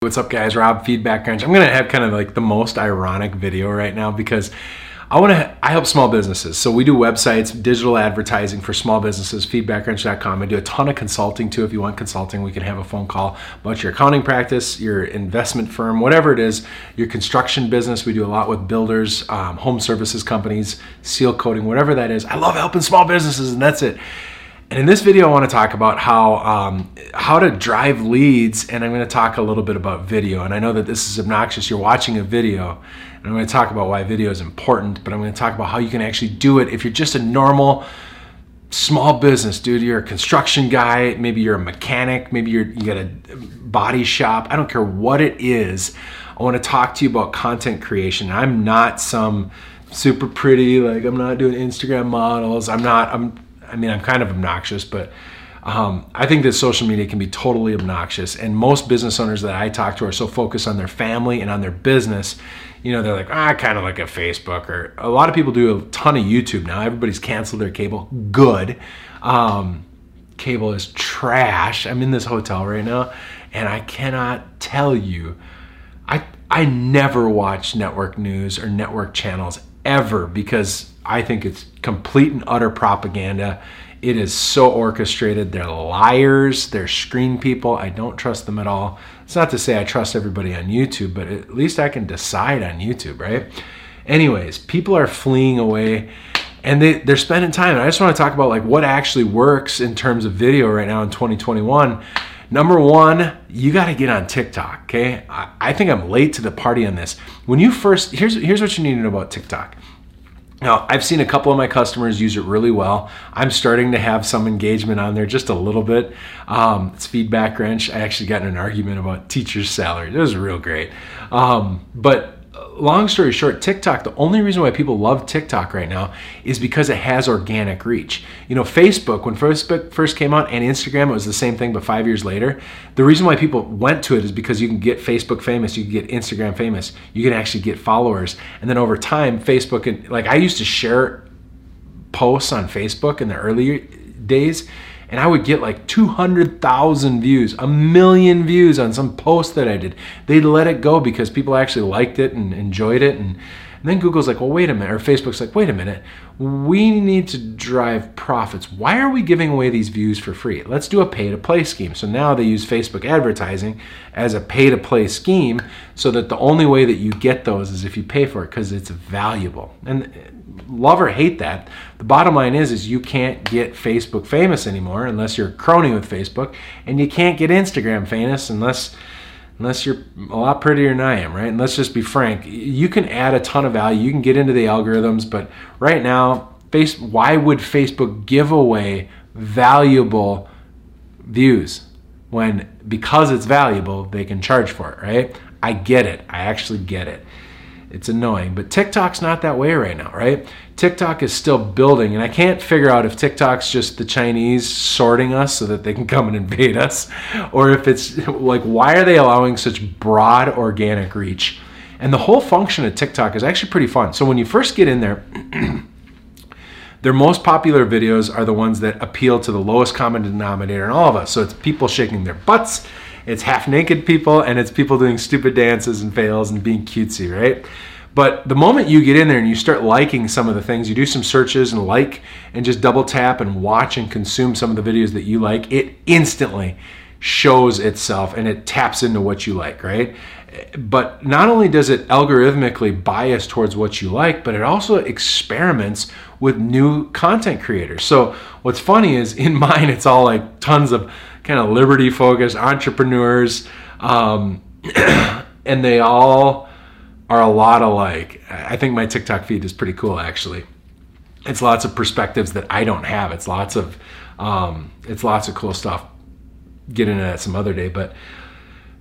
What's up guys, Rob Feedback Crunch. I'm gonna have kind of like the most ironic video right now because I want to I help small businesses. So we do websites, digital advertising for small businesses, feedbackcrunch.com. I do a ton of consulting too. If you want consulting, we can have a phone call about your accounting practice, your investment firm, whatever it is, your construction business. We do a lot with builders, um, home services companies, seal coating, whatever that is. I love helping small businesses and that's it. And in this video, I want to talk about how um, how to drive leads, and I'm going to talk a little bit about video. And I know that this is obnoxious. You're watching a video, and I'm going to talk about why video is important. But I'm going to talk about how you can actually do it if you're just a normal small business, dude. You're a construction guy, maybe you're a mechanic, maybe you're you got a body shop. I don't care what it is. I want to talk to you about content creation. I'm not some super pretty like I'm not doing Instagram models. I'm not. I'm I mean, I'm kind of obnoxious, but um, I think that social media can be totally obnoxious. And most business owners that I talk to are so focused on their family and on their business. You know, they're like, ah, I kind of like a Facebook, or a lot of people do a ton of YouTube now. Everybody's canceled their cable. Good. Um, cable is trash. I'm in this hotel right now, and I cannot tell you. I I never watch network news or network channels ever because I think it's complete and utter propaganda. It is so orchestrated. They're liars. They're screen people. I don't trust them at all. It's not to say I trust everybody on YouTube, but at least I can decide on YouTube, right? Anyways, people are fleeing away and they, they're spending time. And I just want to talk about like what actually works in terms of video right now in 2021. Number one, you got to get on TikTok. Okay, I, I think I'm late to the party on this. When you first, here's here's what you need to know about TikTok. Now, I've seen a couple of my customers use it really well. I'm starting to have some engagement on there just a little bit. Um, it's Feedback Crunch. I actually got in an argument about teachers' salary. It was real great. Um, but long story short, TikTok, the only reason why people love TikTok right now is because it has organic reach. You know, Facebook, when Facebook first came out and Instagram, it was the same thing, but five years later, the reason why people went to it is because you can get Facebook famous, you can get Instagram famous, you can actually get followers. And then over time, Facebook, and like I used to share posts on Facebook in the early days and I would get like 200,000 views, a million views on some post that I did. They'd let it go because people actually liked it and enjoyed it. And, then Google's like, well, wait a minute, or Facebook's like, wait a minute, we need to drive profits. Why are we giving away these views for free? Let's do a pay to play scheme. So now they use Facebook advertising as a pay to play scheme so that the only way that you get those is if you pay for it because it's valuable. And uh, love or hate that. The bottom line is, is you can't get Facebook famous anymore unless you're crony with Facebook, and you can't get Instagram famous unless unless you're a lot prettier than I am, right? And let's just be frank, you can add a ton of value. You can get into the algorithms, but right now, face why would Facebook give away valuable views when because it's valuable, they can charge for it, right? I get it. I actually get it. It's annoying, but TikTok's not that way right now, right? TikTok is still building, and I can't figure out if TikTok's just the Chinese sorting us so that they can come and invade us, or if it's like, why are they allowing such broad organic reach? And the whole function of TikTok is actually pretty fun. So when you first get in there, their most popular videos are the ones that appeal to the lowest common denominator in all of us. So it's people shaking their butts it's half naked people and it's people doing stupid dances and fails and being cutesy, right? But the moment you get in there and you start liking some of the things, you do some searches and like and just double tap and watch and consume some of the videos that you like, it instantly shows itself and it taps into what you like, right? But not only does it algorithmically bias towards what you like, but it also experiments with new content creators. So what's funny is in mine, it's all like tons of kind of liberty focused entrepreneurs, um, and they all are a lot alike. I think my TikTok feed is pretty cool actually. It's lots of perspectives that I don't have. It's lots of um, it's lots of cool stuff. Get into that some other day, but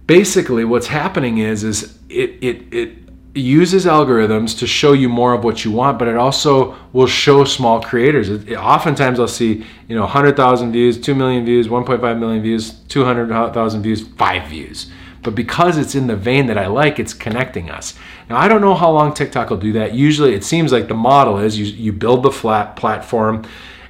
basically what's happening is is it it it uses algorithms to show you more of what you want, but it also will show small creators. It, it, oftentimes, I'll see you know 100,000 views, 2 million views, 1.5 million views, 200,000 views, five views. But because it's in the vein that I like, it's connecting us. Now, I don't know how long TikTok will do that. Usually, it seems like the model is you, you build the flat platform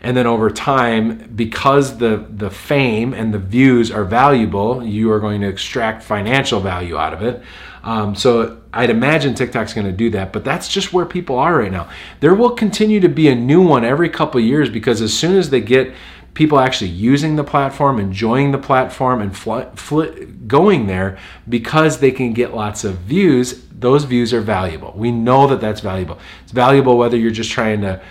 and then over time because the the fame and the views are valuable you are going to extract financial value out of it um, so I'd imagine TikTok's going to do that, but that's just where people are right now. There will continue to be a new one every couple years because as soon as they get people actually using the platform, enjoying the platform, and fl- fl- going there because they can get lots of views, those views are valuable. We know that that's valuable. It's valuable whether you're just trying to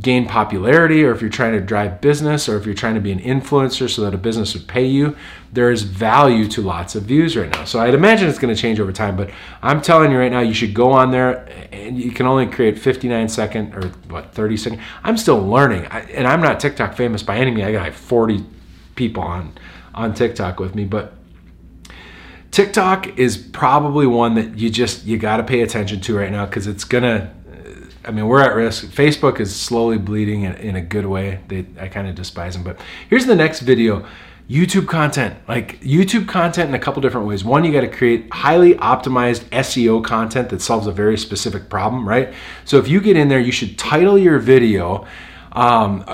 gain popularity or if you're trying to drive business or if you're trying to be an influencer so that a business would pay you there is value to lots of views right now. So i'd imagine it's going to change over time but i'm telling you right now you should go on there and you can only create 59 second or what 30 second? I'm still learning. And i'm not tiktok famous by any means. I got like 40 people on on tiktok with me but TikTok is probably one that you just you got to pay attention to right now because it's gonna I mean, we're at risk. Facebook is slowly bleeding in, a good way. They, I kind of despise them. But here's the next video YouTube content. Like YouTube content in a couple different ways. One, you got to create highly optimized SEO content that solves a very specific problem, right? So if you get in there, you should title your video. Um,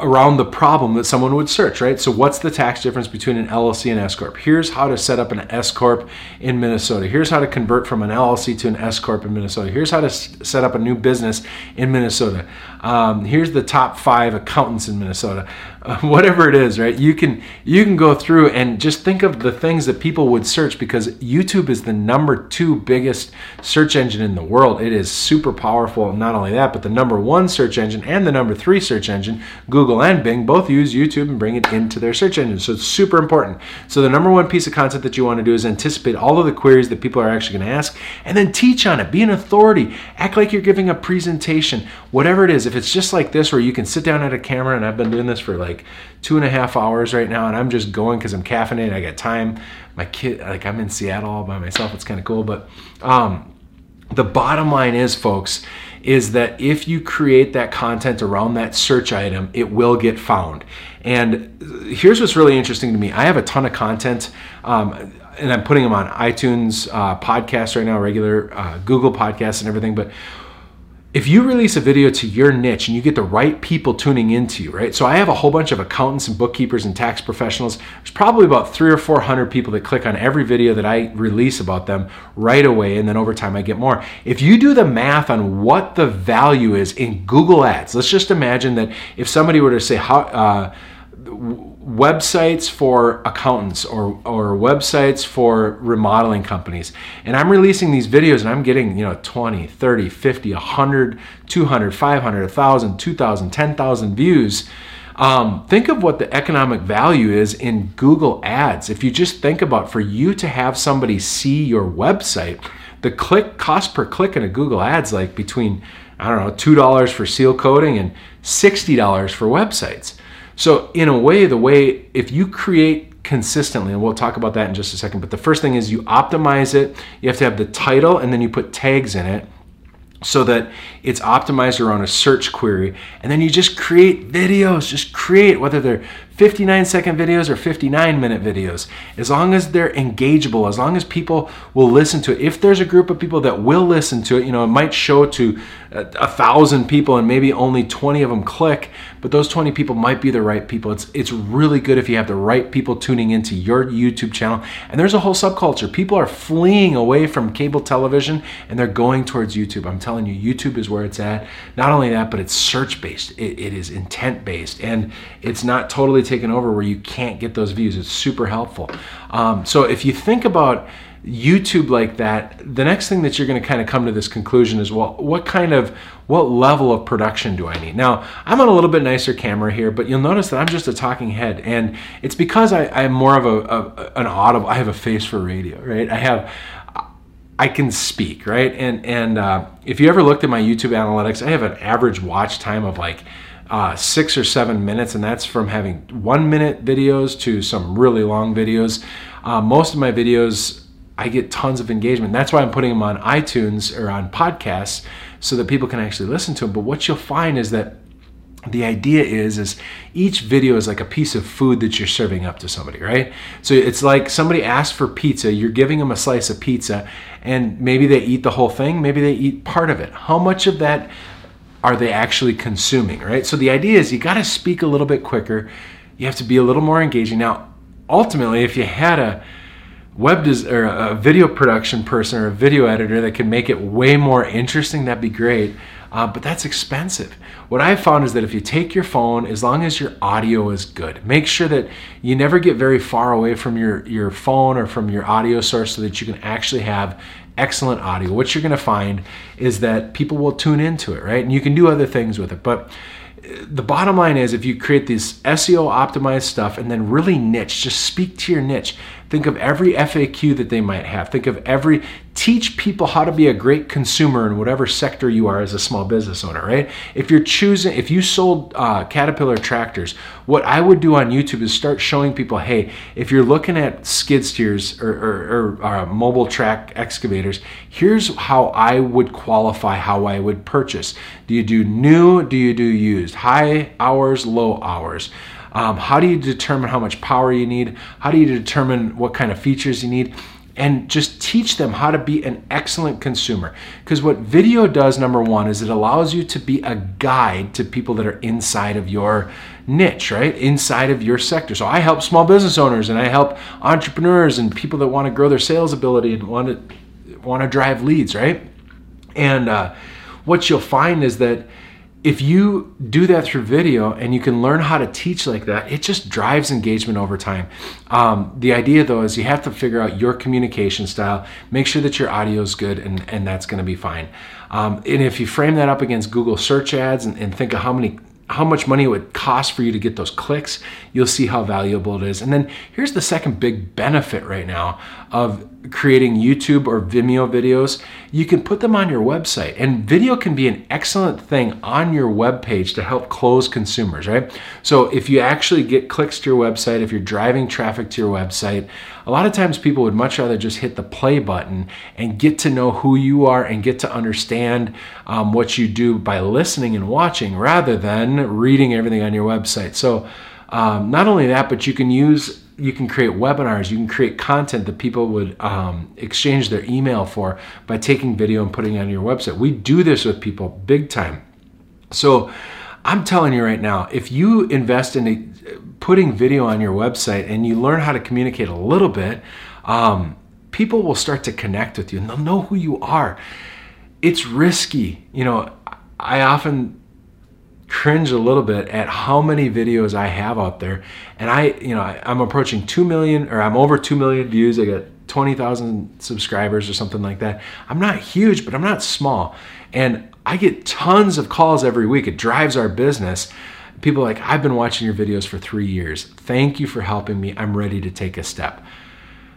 around the problem that someone would search, right? So, what's the tax difference between an LLC and S corp? Here's how to set up an S corp in Minnesota. Here's how to convert from an LLC to an S corp in Minnesota. Here's how to s- set up a new business in Minnesota. Um, here's the top five accountants in Minnesota. Uh, whatever it is, right? You can you can go through and just think of the things that people would search because YouTube is the number two biggest search engine in the world. It is super powerful. Not only that, but the number one search engine and the number three search engine, Google and Bing, both use YouTube and bring it into their search engine. So it's super important. So the number one piece of content that you want to do is anticipate all of the queries that people are actually going to ask, and then teach on it. Be an authority. Act like you're giving a presentation. Whatever it is if it's just like this where you can sit down at a camera and I've been doing this for like two and a half hours right now and I'm just going because I'm caffeinated, I got time. My kid, like I'm in Seattle all by myself. It's kind of cool. But um, the bottom line is, folks, is that if you create that content around that search item, it will get found. And here's what's really interesting to me I have a ton of content. Um, and I'm putting them on iTunes uh, podcasts right now, regular uh, Google podcasts and everything. But if you release a video to your niche and you get the right people tuning into you, right? So I have a whole bunch of accountants and bookkeepers and tax professionals. There's probably about three or 400 people that click on every video that I release about them right away. And then over time, I get more. If you do the math on what the value is in Google Ads, let's just imagine that if somebody were to say, how, uh, websites for accountants or, or websites for remodeling companies. And i'm releasing these videos and i'm getting you know 20 30 50 100 200 500 1000 2000 10000 views. Um, think of what the economic value is in google ads. If you just think about for you to have somebody see your website the click cost per click in a google ads like between i don't know $2 for seal coating and $60 for websites so, in a way, the way if you create consistently, and we'll talk about that in just a second, but the first thing is you optimize it. You have to have the title and then you put tags in it so that it's optimized around a search query. And then you just create videos, just create, whether they're 59 second videos or 59 minute videos, as long as they're engageable, as long as people will listen to it. If there's a group of people that will listen to it, you know, it might show to a, a thousand people and maybe only 20 of them click, but those 20 people might be the right people. It's it's really good if you have the right people tuning into your YouTube channel. And there's a whole subculture. People are fleeing away from cable television and they're going towards YouTube. I'm telling you, YouTube is where it's at. Not only that, but it's search based. it, it is intent based, and it's not totally taken over where you can't get those views. It's super helpful. Um, so if you think about YouTube like that, the next thing that you're going to kind of come to this conclusion is well, what kind of, what level of production do I need? Now, I'm on a little bit nicer camera here, but you'll notice that I'm just a talking head. And it's because I, I'm more of a, a an audible, I have a face for radio, right? I have, I can speak, right? And and uh, if you ever looked at my YouTube analytics, I have an average watch time of like uh, six or seven minutes, and that's from having one minute videos to some really long videos. Uh, most of my videos, I get tons of engagement. That's why I'm putting them on iTunes or on podcasts so that people can actually listen to them. But what you'll find is that the idea is is each video is like a piece of food that you're serving up to somebody right so it's like somebody asked for pizza you're giving them a slice of pizza and maybe they eat the whole thing maybe they eat part of it how much of that are they actually consuming, right? So the idea is you got to speak a little bit quicker. You have to be a little more engaging. Now, ultimately, if you had a web des- or a video production person or a video editor that can make it way more interesting, that'd be great. Uh, but that's expensive. What I've found is that if you take your phone, as long as your audio is good, make sure that you never get very far away from your, your phone or from your audio source so that you can actually have excellent audio. What you're going to find is that people will tune into it, right? And you can do other things with it. But uh, the bottom line is if you create this SEO optimized stuff and then really niche, just speak to your niche. Think of every FAQ that they might have. Think of every, teach people how to be a great consumer in whatever sector you are as a small business owner, right? If you're choosing, if you sold uh, Caterpillar tractors, what I would do on YouTube is start showing people, hey, if you're looking at skid steers or, or, or uh, mobile track excavators, here's how I would qualify how I would purchase. Do you do new? Do you do used? High hours, low hours? Um, how do you determine how much power you need? How do you determine what kind of features you need? And just teach them how to be an excellent consumer. Because what video does, number one, is it allows you to be a guide to people that are inside of your niche, right? Inside of your sector. So I help small business owners and I help entrepreneurs and people that want to grow their sales ability and want to want to drive leads, right? And uh, what you'll find is that if you do that through video and you can learn how to teach like that, it just drives engagement over time. Um, the idea though is you have to figure out your communication style, make sure that your audio is good, and, and that's going to be fine. Um, and if you frame that up against Google search ads and, and think of how many how much money it would cost for you to get those clicks, you'll see how valuable it is. And then here's the second big benefit right now of creating YouTube or Vimeo videos. You can put them on your website, and video can be an excellent thing on your web page to help close consumers, right? So if you actually get clicks to your website, if you're driving traffic to your website, a lot of times people would much rather just hit the play button and get to know who you are and get to understand um, what you do by listening and watching rather than reading everything on your website. So, um, not only that, but you can use you can create webinars you can create content that people would um, exchange their email for by taking video and putting it on your website we do this with people big time so i'm telling you right now if you invest in a, putting video on your website and you learn how to communicate a little bit, um, people will start to connect with you and they'll know who you are. It's risky. You know, I often cringe a little bit at how many videos I have out there. And I, you know, I, am approaching 2 million or I'm over 2 million views. I got 20,000 subscribers or something like that. I'm not huge, but I'm not small. And I get tons of calls every week. It drives our business people like, I've been watching your videos for three years. Thank you for helping me. I'm ready to take a step.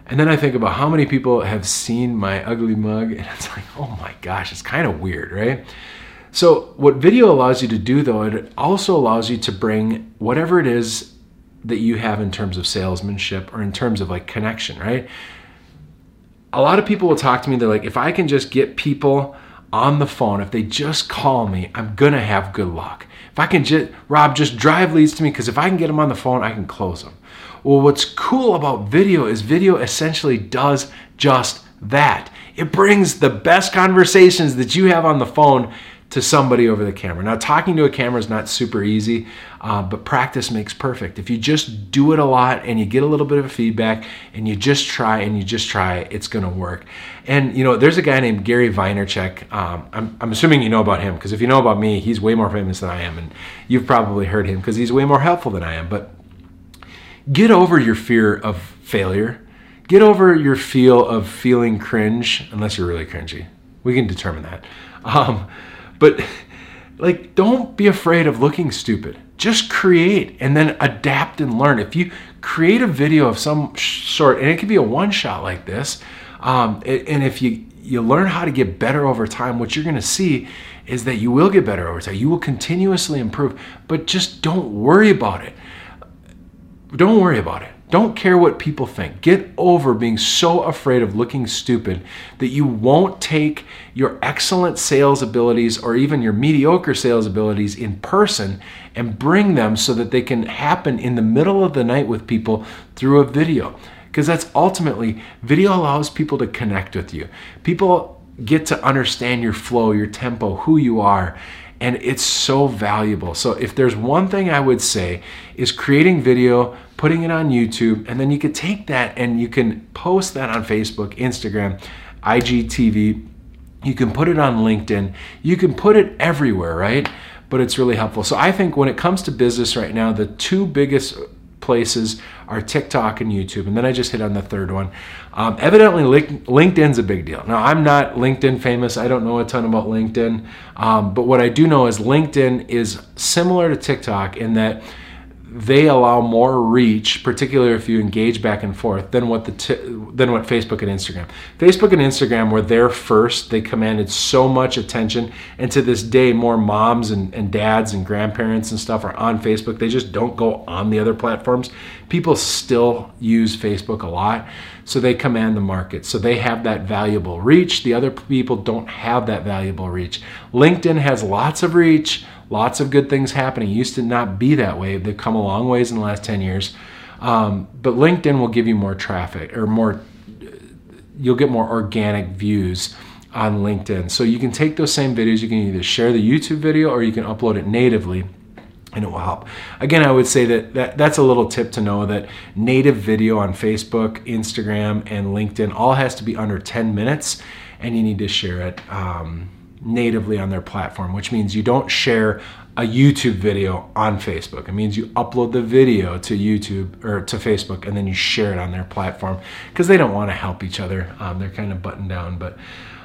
And then I think about how many people have seen my ugly mug, and it's like, oh my gosh, it's kind of weird, right? So, what video allows you to do though, it also allows you to bring whatever it is that you have in terms of salesmanship or in terms of like connection, right? A lot of people will talk to me, they're like, if I can just get people on the phone, if they just call me, I'm gonna have good luck. If I can just, Rob, just drive leads to me, because if I can get them on the phone, I can close them. Well, what's cool about video is video essentially does just that. It brings the best conversations that you have on the phone to somebody over the camera. Now, talking to a camera is not super easy, uh, but practice makes perfect. If you just do it a lot and you get a little bit of feedback and you just try and you just try, it's going to work. And you know, there's a guy named Gary Vaynerchuk. Um, I'm, I'm assuming you know about him because if you know about me, he's way more famous than I am, and you've probably heard him because he's way more helpful than I am. But get over your fear of failure. Get over your feel of feeling cringe, unless you're really cringy. We can determine that. Um, but like, don't be afraid of looking stupid. Just create and then adapt and learn. If you create a video of some sort, and it could be a one shot like this, um, and if you you learn how to get better over time, what you're going to see is that you will get better over time. You will continuously improve, but just don't worry about it. Don't worry about it. Don't care what people think. Get over being so afraid of looking stupid that you won't take your excellent sales abilities or even your mediocre sales abilities in person and bring them so that they can happen in the middle of the night with people through a video. Because that's ultimately, video allows people to connect with you. People get to understand your flow, your tempo, who you are, and it's so valuable. So if there's one thing I would say is creating video, putting it on YouTube, and then you could take that and you can post that on Facebook, Instagram, IGTV. You can put it on LinkedIn. You can put it everywhere, right? But it's really helpful. So I think when it comes to business right now, the two biggest places are TikTok and YouTube. And then I just hit on the third one. Um, evidently, LinkedIn's a big deal. Now, I'm not LinkedIn famous. I don't know a ton about LinkedIn. Um, but what I do know is LinkedIn is similar to TikTok in that they allow more reach, particularly if you engage back and forth, than what the t- than what Facebook and Instagram. Facebook and Instagram were there first. They commanded so much attention, and to this day, more moms and, and dads and grandparents and stuff are on Facebook. They just don't go on the other platforms. People still use Facebook a lot, so they command the market. So they have that valuable reach. The other people don't have that valuable reach. LinkedIn has lots of reach lots of good things happening. It used to not be that way. They've come a long ways in the last 10 years. Um, but LinkedIn will give you more traffic or more, you'll get more organic views on LinkedIn. So you can take those same videos, you can either share the YouTube video or you can upload it natively and it will help. Again, I would say that, that that's a little tip to know that native video on Facebook, Instagram, and LinkedIn all has to be under 10 minutes and you need to share it. Um, natively on their platform, which means you don't share a YouTube video on Facebook. It means you upload the video to YouTube or to Facebook and then you share it on their platform because they don't want to help each other. Um, they're kind of buttoned down. But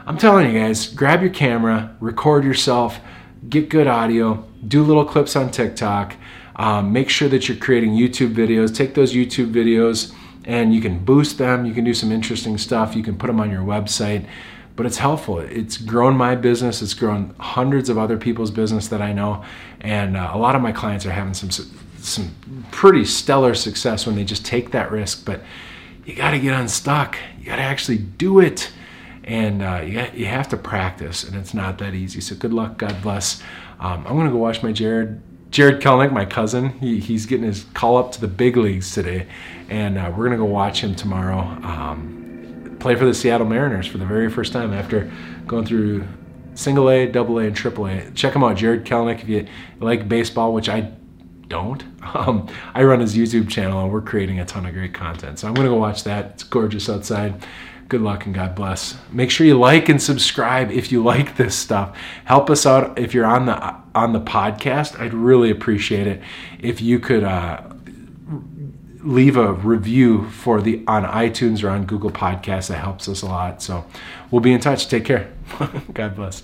I'm telling you guys, grab your camera, record yourself, get good audio, do little clips on TikTok. Um, make sure that you're creating YouTube videos. Take those YouTube videos and you can boost them. You can do some interesting stuff. You can put them on your website but it's helpful. It's grown my business. It's grown hundreds of other people's business that I know, and uh, a lot of my clients are having some some pretty stellar success when they just take that risk. But you got to get unstuck. You got to actually do it, and uh, you got, you have to practice, and it's not that easy. So good luck. God bless. Um, I'm gonna go watch my Jared. Jared Kelenic, my cousin, he, he's getting his call up to the big leagues today, and uh, we're gonna go watch him tomorrow. Um, play for the Seattle Mariners for the very first time after going through single A, double A, and triple A. Check him out, Jared Kelenic, if you like baseball, which I don't. Um, I run his YouTube channel and we're creating a ton of great content. So I'm going to go watch that. It's gorgeous outside. Good luck and God bless. Make sure you like and subscribe if you like this stuff. Help us out if you're on the on the podcast. I'd really appreciate it if you could uh, leave a review for the on iTunes or on Google Podcasts. That helps us a lot. So we'll be in touch. Take care. God bless.